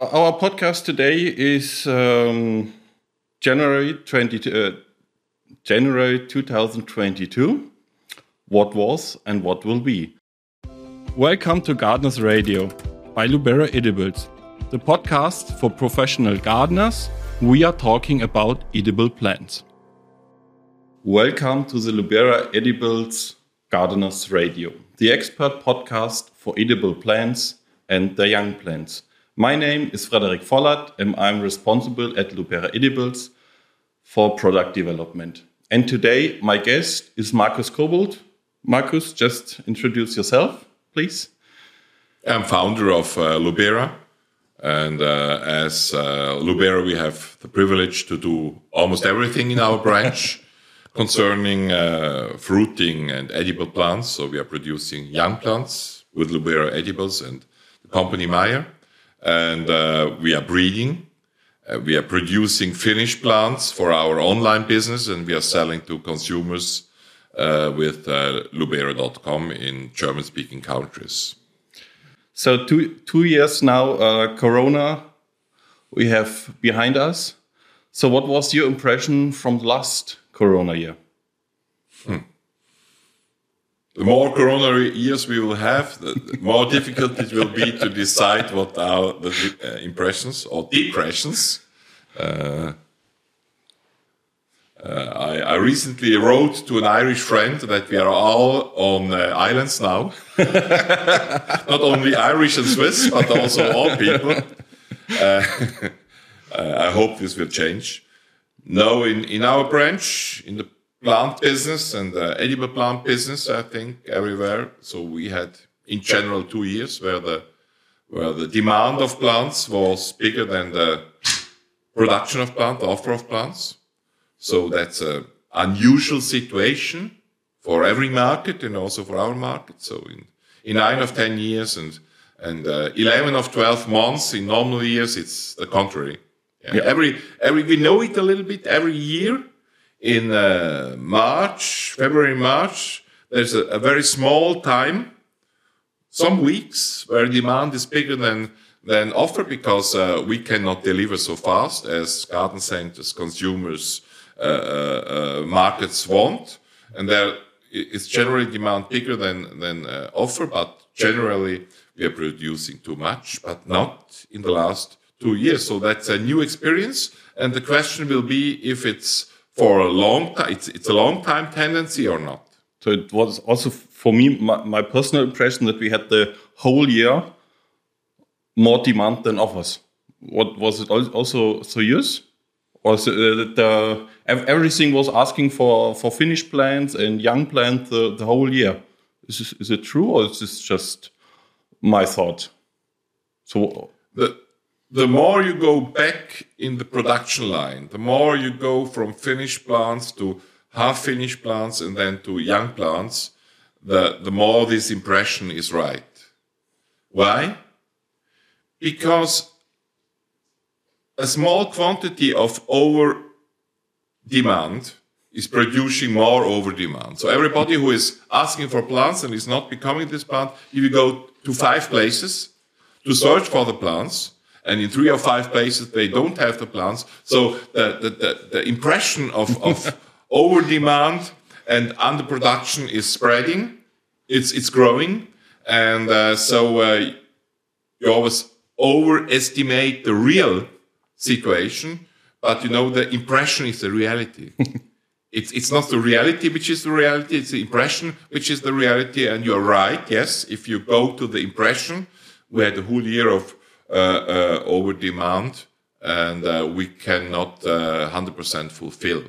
Our podcast today is um, January 20, uh, January 2022. What was and what will be. Welcome to Gardeners Radio by Lubera Edibles, the podcast for professional gardeners. We are talking about edible plants. Welcome to the Lubera Edibles Gardeners Radio, the expert podcast for edible plants and their young plants. My name is Frederik Vollert and I'm responsible at Lubera Edibles for product development. And today my guest is Markus Kobold. Markus, just introduce yourself, please. I'm founder of uh, Lubera. And uh, as uh, Lubera, we have the privilege to do almost everything in our branch concerning uh, fruiting and edible plants. So we are producing young plants with Lubera Edibles and the company Meyer and uh, we are breeding. Uh, we are producing finished plants for our online business, and we are selling to consumers uh, with uh, Lubera.com in German-speaking countries. So two two years now, uh, Corona, we have behind us. So what was your impression from the last Corona year? Hmm the more coronary years we will have, the more difficult it will be to decide what are the uh, impressions or depressions. Uh, uh, I, I, recently wrote to an Irish friend that we are all on uh, islands now. Not only Irish and Swiss, but also all people. Uh, uh, I hope this will change. No, in, in our branch, in the plant business and the edible plant business, I think, everywhere. So we had, in general, two years where the where the demand of plants was bigger than the production of plants, plant, offer of plants. So that's an unusual situation for every market and also for our market. So in, in nine of 10 years and, and uh, 11 of 12 months in normal years, it's the contrary. Yeah. Yeah. Every, every, we know it a little bit every year in uh, March, February, March, there's a, a, very small time, some weeks where demand is bigger than than offer because uh, we cannot deliver so fast as garden centers, consumers, uh, uh, uh markets want, and there it's generally demand bigger than than uh, offer, but generally we are producing too much, but not in the last two years. So that's a new experience, and the question will be if it's for a long time. It's, it's a long time tendency or not? So it was also for me my, my, personal impression that we had the whole year more demand than offers. What was it also so yours? Or so, uh, the, everything was asking for for finished plants and young plants the, the whole year. Is this, is it true or is this just my thought? So the the more you go back in the production line, the more you go from finished plants to half finished plants and then to young plants, the, the more this impression is right. Why? Because a small quantity of over demand is producing more over demand. So everybody who is asking for plants and is not becoming this plant, if you go to five places to search for the plants, and in three or five places they don't have the plants. So the, the, the, the impression of, of over demand and underproduction is spreading. It's, it's growing. And uh, so uh, you always overestimate the real situation, but you know, the impression is the reality. it's, it's not the reality which is the reality, it's the impression which is the reality. And you're right, yes, if you go to the impression, we had a whole year of over demand, and uh, we cannot 100% fulfill.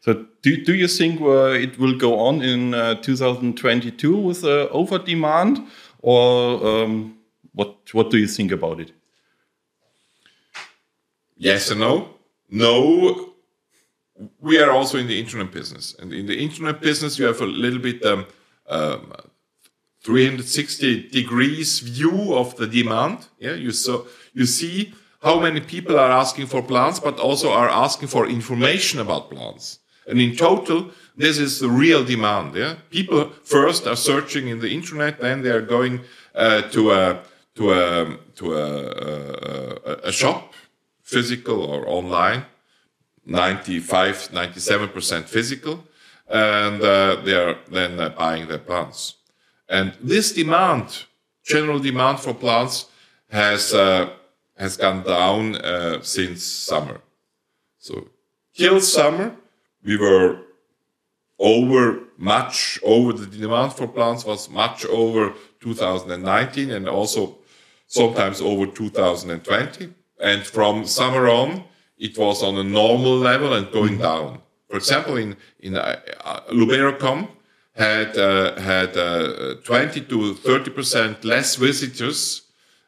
So, do, do you think it will go on in 2022 with over demand, or um, what what do you think about it? Yes and no. No, we are also in the internet business, and in the internet business, you have a little bit um, um, 360 degrees view of the demand. Yeah, you so you see how many people are asking for plants, but also are asking for information about plants. And in total, this is the real demand. Yeah, people first are searching in the internet, then they are going uh, to a to a to a, a, a shop, physical or online, 95, 97 percent physical, and uh, they are then uh, buying their plants. And this demand, general demand for plants, has uh, has gone down uh, since summer. So till summer, we were over much over the demand for plants was much over 2019 and also sometimes over 2020. And from summer on, it was on a normal level and going down. For example, in in uh, Lubera.com had uh, had uh, 20 to 30 percent less visitors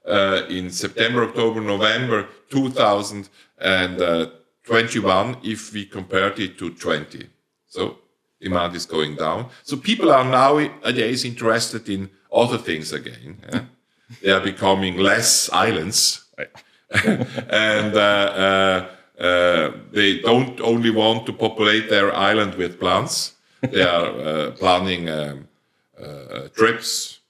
uh, in September, October, November 2021 if we compared it to 20. So demand is going down. So people are nowadays interested in other things again. Yeah? they are becoming less islands. and uh, uh, uh, they don't only want to populate their island with plants. They are uh, planning um, uh, trips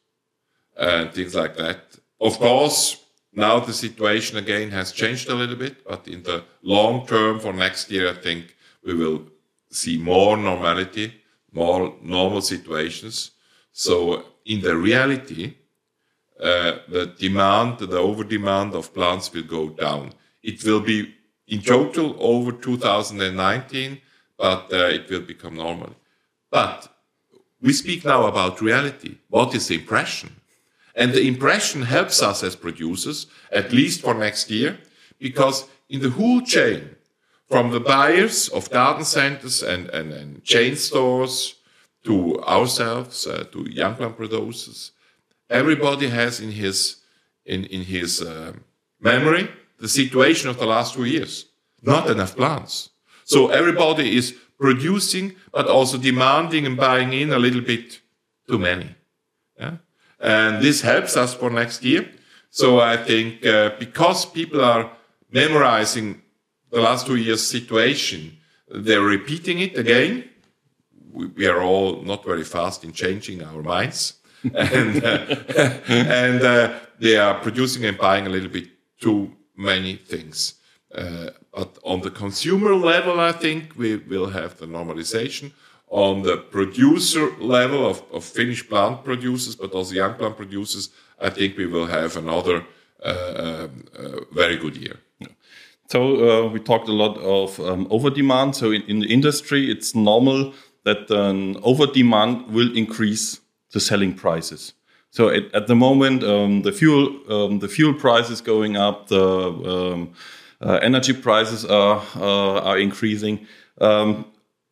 and things like that. Of course, now the situation again has changed a little bit, but in the long term for next year, I think we will see more normality, more normal situations. So in the reality, uh, the demand, the over demand of plants will go down. It will be in total over 2019, but uh, it will become normal. But we speak now about reality. What is the impression? And the impression helps us as producers, at least for next year, because in the whole chain, from the buyers of garden centers and, and, and chain stores to ourselves, uh, to young plant producers, everybody has in his, in, in his uh, memory the situation of the last two years. Not enough plants. So everybody is producing, but also demanding and buying in a little bit too many. Yeah? And this helps us for next year. So I think uh, because people are memorizing the last two years' situation, they're repeating it again. We, we are all not very fast in changing our minds. and uh, and uh, they are producing and buying a little bit too many things. Uh, on the consumer level, I think we will have the normalization. On the producer level of, of finished plant producers, but also young plant producers, I think we will have another uh, um, uh, very good year. So uh, we talked a lot of um, over demand. So in, in, the industry, it's normal that an over demand will increase the selling prices. So at, at the moment, um, the fuel um, the fuel price is going up. The um, energy prices are uh, are increasing. Um,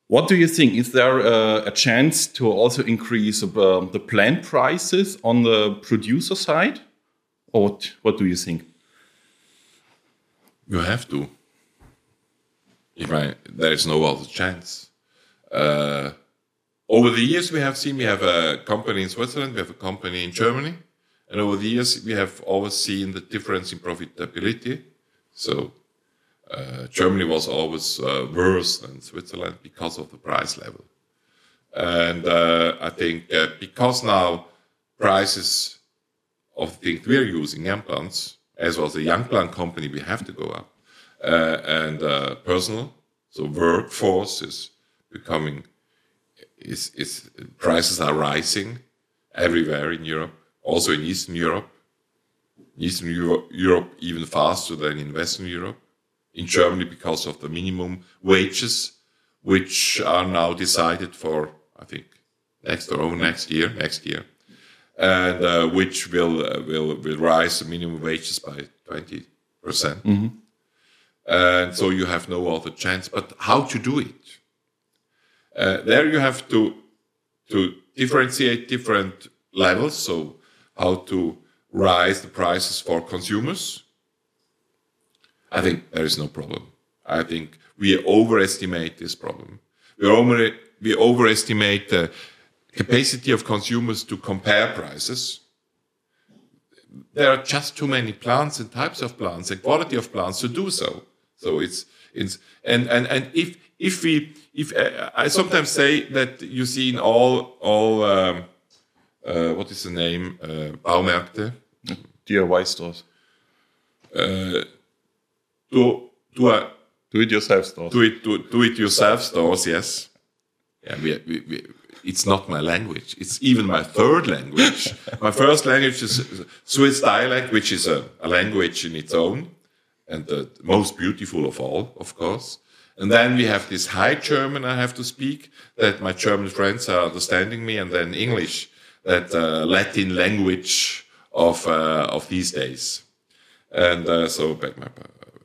what do you think? Is there a, a chance to also increase uh, the plant prices on the producer side, or what, what do you think? You have to. If I, there is no other chance. Uh, over the years, we have seen we have a company in Switzerland, we have a company in Germany, and over the years, we have always seen the difference in profitability. So uh, Germany was always uh, worse than Switzerland because of the price level. And uh, I think uh, because now prices of things we're using, young plants, as well as a young plant company, we have to go up. Uh, and uh, personal, so workforce is becoming, is, is prices are rising everywhere in Europe, also in Eastern Europe. Eastern Europe, Europe even faster than in Western Europe in Germany because of the minimum wages, which are now decided for, I think, next or over next year, next year, and uh, which will uh, will will rise the minimum wages by twenty percent. Mm-hmm. And so you have no other chance. But how to do it? Uh, there you have to to differentiate different levels. So how to rise the prices for consumers I think there is no problem. I think we overestimate this problem. We, over, we overestimate the capacity of consumers to compare prices. There are just too many plants and types of plants and quality of plants to do so. So it's, it's and, and, and if, if we, if uh, I sometimes say that you see in all, all, um, uh, what is the name, uh, Baumärkte, DIY stores? Uh, do do I Do it yourself stores. do it do, do it yourself stores? Yes. Yeah, we, we, we, it's not my language. It's even my third language. my first language is Swiss dialect, which is a, a language in its own, and the most beautiful of all, of course. And then we have this High German I have to speak that my German friends are understanding me, and then English, that uh, Latin language of uh, of these days. And uh, so back my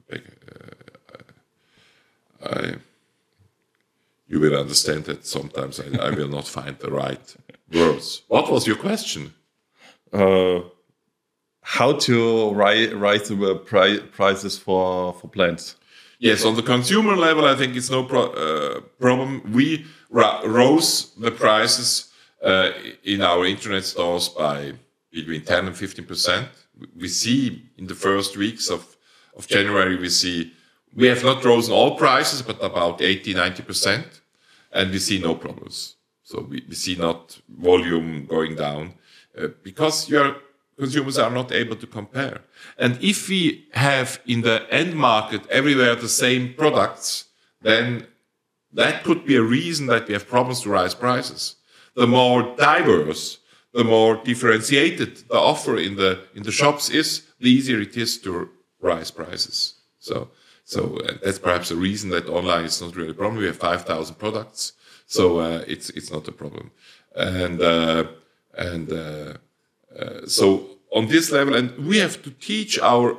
back, uh, I you will understand that sometimes I, I will not find the right words. What was your question? Uh, how to ri- rise the pri- prices for for plants? Yes, on the consumer level, I think it's no pro- uh, problem. We rose the prices uh, in our internet stores by between 10 and 15 percent. We see in the first weeks of, of January, we see we have not risen all prices, but about 80, 90 percent, and we see no problems. So we, we see not volume going down uh, because your consumers are not able to compare. And if we have in the end market everywhere the same products, then that could be a reason that we have problems to rise prices. The more diverse, the more differentiated the offer in the in the shops is, the easier it is to rise prices. So so uh, that's perhaps a reason that online is not really a problem. We have five thousand products, so uh, it's it's not a problem. And uh, and uh, uh, so on this level, and we have to teach our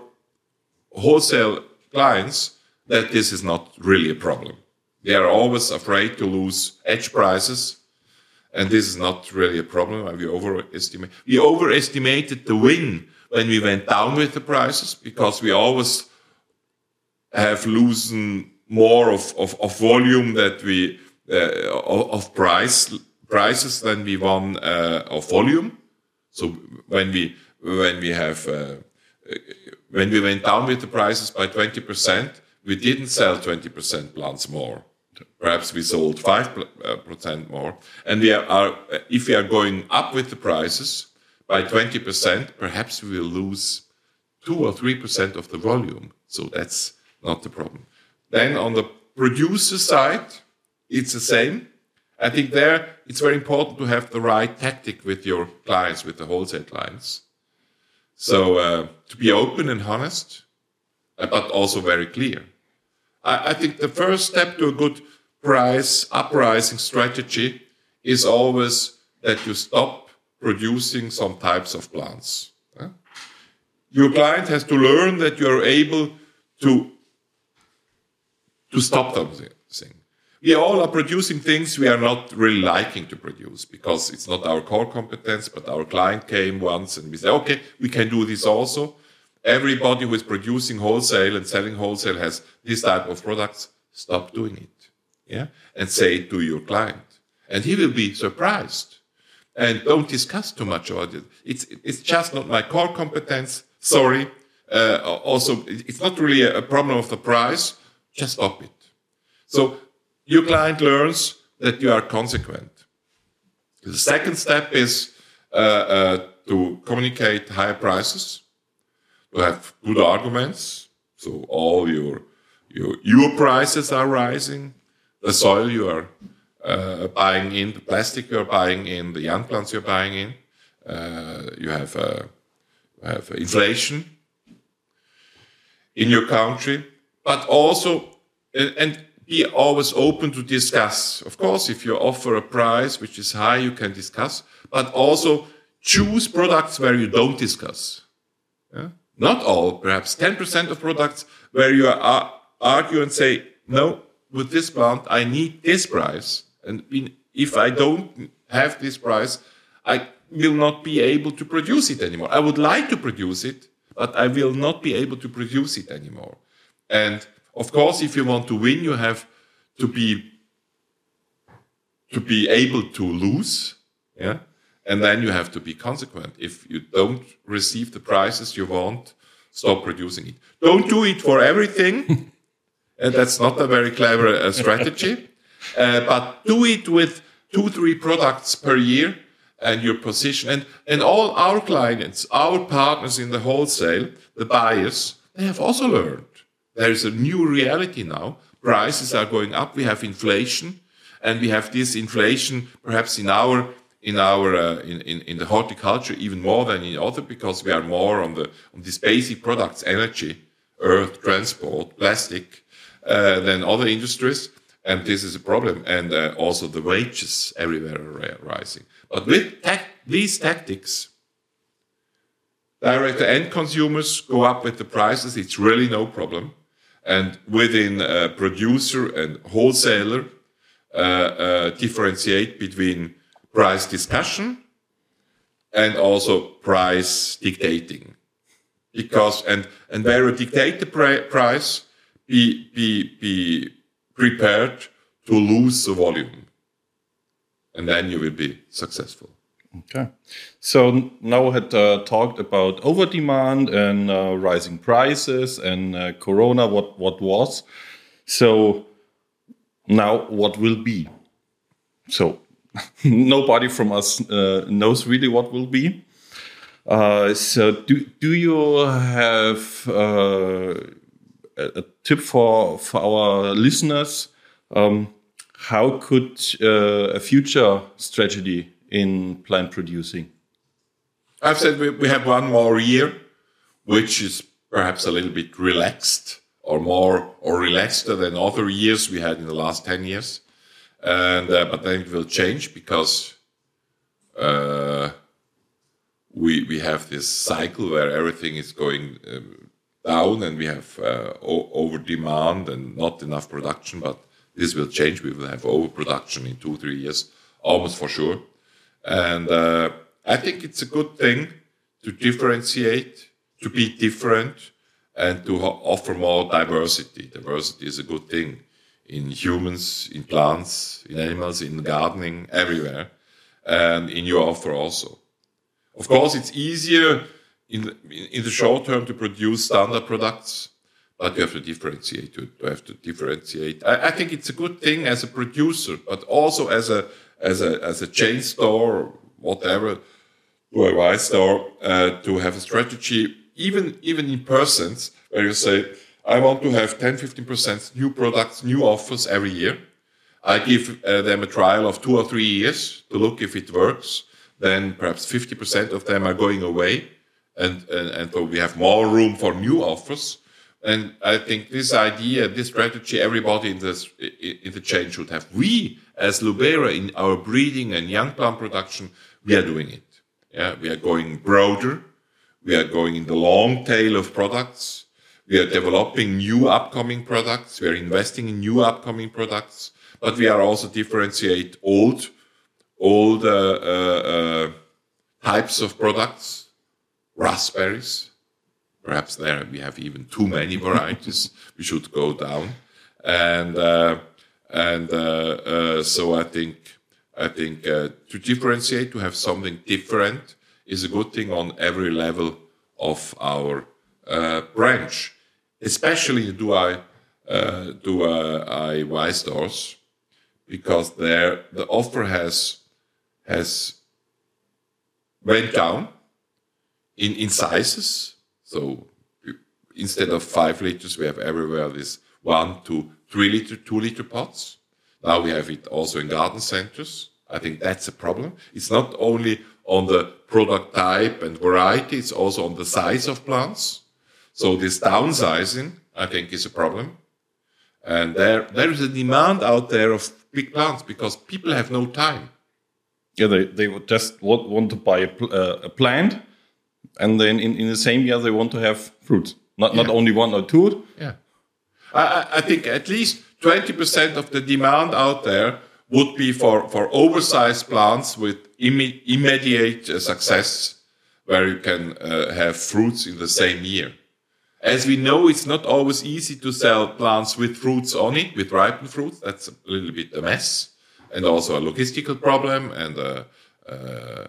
wholesale clients that this is not really a problem. They are always afraid to lose edge prices, and this is not really a problem. We overestimate. We overestimated the win when we went down with the prices because we always have loosened more of, of, of volume that we uh, of price prices than we won uh, of volume. So when we when we have uh, when we went down with the prices by 20%, we didn't sell 20% plants more. Perhaps we sold 5% more. And we are, if we are going up with the prices by 20%, perhaps we will lose 2 or 3% of the volume. So that's not the problem. Then on the producer side, it's the same. I think there it's very important to have the right tactic with your clients, with the wholesale clients. So uh, to be open and honest, uh, but also very clear. I, I, think the first step to a good price uprising strategy is always that you stop producing some types of plants. Your client has to learn that you are able to to stop things. We all are producing things we are not really liking to produce because it's not our core competence, but our client came once and we said, okay, we can do this also. Everybody who is producing wholesale and selling wholesale has this type of products. Stop doing it. Yeah. And say it to your client. And he will be surprised. And don't discuss too much about it. It's, it's just not my core competence. Sorry. Uh, also, it's not really a problem of the price. Just stop it. So your client learns that you are consequent. The second step is uh, uh, to communicate higher prices, have good arguments. So all your your your prices are rising. The soil you are uh, buying in, the plastic you are buying in, the young plants you're buying in. Uh, you have uh, you have inflation in your country, but also and be always open to discuss. Of course, if you offer a price which is high, you can discuss, but also choose products where you don't discuss. Yeah? Not all, perhaps 10% of products where you are, argue and say, no, with this plant, I need this price. And if I don't have this price, I will not be able to produce it anymore. I would like to produce it, but I will not be able to produce it anymore. And of course, if you want to win, you have to be to be able to lose, yeah, and then you have to be consequent. If you don't receive the prices you want, stop producing it. Don't do it for everything, and that's not a very clever uh, strategy. Uh, but do it with two, three products per year, and your position and, and all our clients, our partners in the wholesale, the buyers, they have also learned. There is a new reality now. Prices are going up. We have inflation and we have this inflation perhaps in our in our uh, in, in, in the horticulture even more than in other because we are more on the on these basic products energy earth transport plastic uh, than other industries. And this is a problem. And uh, also the wages everywhere are rising. But with these tactics direct to end consumers go up with the prices. It's really no problem. And within uh, producer and wholesaler uh, uh, differentiate between price discussion and also price dictating. Because, and, and where you dictate the price, be, be, be prepared to lose the volume. And then you will be successful. Okay. So now we had uh, talked about over demand and uh, rising prices and uh, Corona, what, what was. So now what will be? So nobody from us uh, knows really what will be. Uh, so, do do you have uh, a, tip for for our listeners? Um, how could uh, a future strategy in plant producing? I've said we, we have one more year, which is perhaps a little bit relaxed or more or relaxed than other years we had in the last 10 years and uh, but then it will change because uh, we we have this cycle where everything is going um, down and we have uh, over demand and not enough production. But this will change. We will have overproduction in two three years, almost for sure. And uh, I think it's a good thing to differentiate, to be different, and to offer more diversity. Diversity is a good thing in humans, in plants, in animals, in gardening, everywhere, and in your offer also. Of course, it's easier in the, in the short term to produce standard products, but you have to differentiate. You have to differentiate. I, I think it's a good thing as a producer, but also as a as a as a chain store, or whatever, DIY store, uh, to have a strategy, even even in persons, where you say I want to have 10 15% new products, new offers every year. I give uh, them a trial of two or three years to look if it works. Then perhaps 50% of them are going away. And, and, and so we have more room for new offers. And I think this idea, this strategy, everybody in, this, in the chain should have. We, as Lubera, in our breeding and young plant production, we are doing it. Yeah, we are going broader. We are going in the long tail of products. We are developing new upcoming products. We are investing in new upcoming products, but we are also differentiate old, old uh, uh, uh, types of products, raspberries. Perhaps there we have even too many varieties. we should go down, and uh, and uh, uh, so I think I think to differentiate, to have something different, is a good thing on every level of our branch especially do I uh, do uh, I buy stores because there the offer has has went down in in sizes. So instead of five liters, we have everywhere this one to three liter, two liter pots. Now we have it also in garden centers. I think that's a problem. It's not only on the product type and variety, it's also on the size of plants. So this downsizing, I think, is a problem. And there, there is a demand out there of big plants because people have no time. Yeah, they, they just want, want to buy a, uh, a plant, and then in, in the same year they want to have fruit, not yeah. not only one or two. Yeah, I, I think at least twenty percent of the demand out there would be for for oversized plants with imme immediate uh, success, where you can uh, have fruits in the same year. As we know, it's not always easy to sell plants with fruits on it, with ripened fruits. That's a little bit a mess and also a logistical problem. And uh, uh,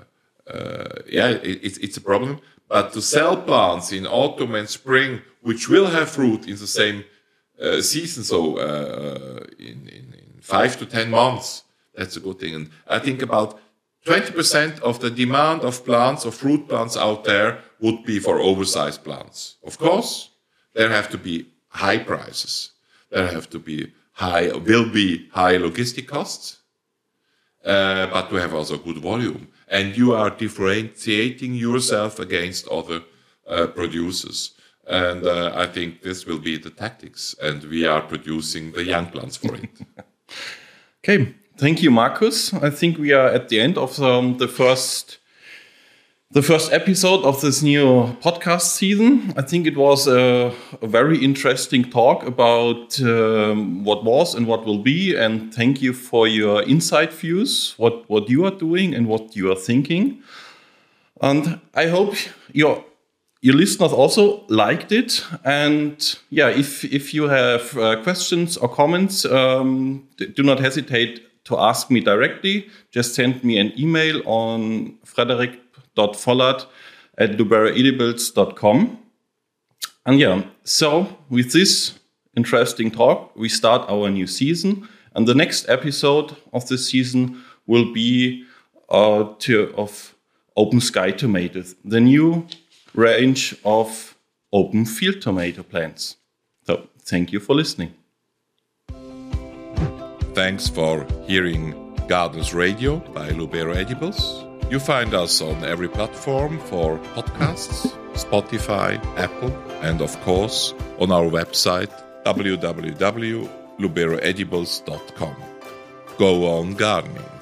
uh, yeah, it, it's, it's a problem. But to sell plants in autumn and spring, which will have fruit in the same uh, season, so uh, in, in, in five to ten months, that's a good thing. And I think about 20% of the demand of plants, of fruit plants out there would be for oversized plants. Of course, there have to be high prices. There have to be high, will be high logistic costs, uh, but to have also good volume. And you are differentiating yourself against other uh, producers. And uh, I think this will be the tactics, and we are producing the young plants for it. okay, thank you, Markus. I think we are at the end of um, the first the first episode of this new podcast season. I think it was a, a very interesting talk about um, what was and what will be. And thank you for your insight views, what, what you are doing and what you are thinking. And I hope your your listeners also liked it. And yeah, if if you have uh, questions or comments, um, do not hesitate to ask me directly. Just send me an email on Frederik Vollert at luberaedibles.com. And yeah, so with this interesting talk, we start our new season. And the next episode of this season will be uh, to, of Open Sky Tomatoes, the new range of open field tomato plants. So thank you for listening. Thanks for hearing Gardens Radio by Lubera Edibles. You find us on every platform for podcasts, Spotify, Apple, and of course on our website www.luberaedibles.com. Go on gardening.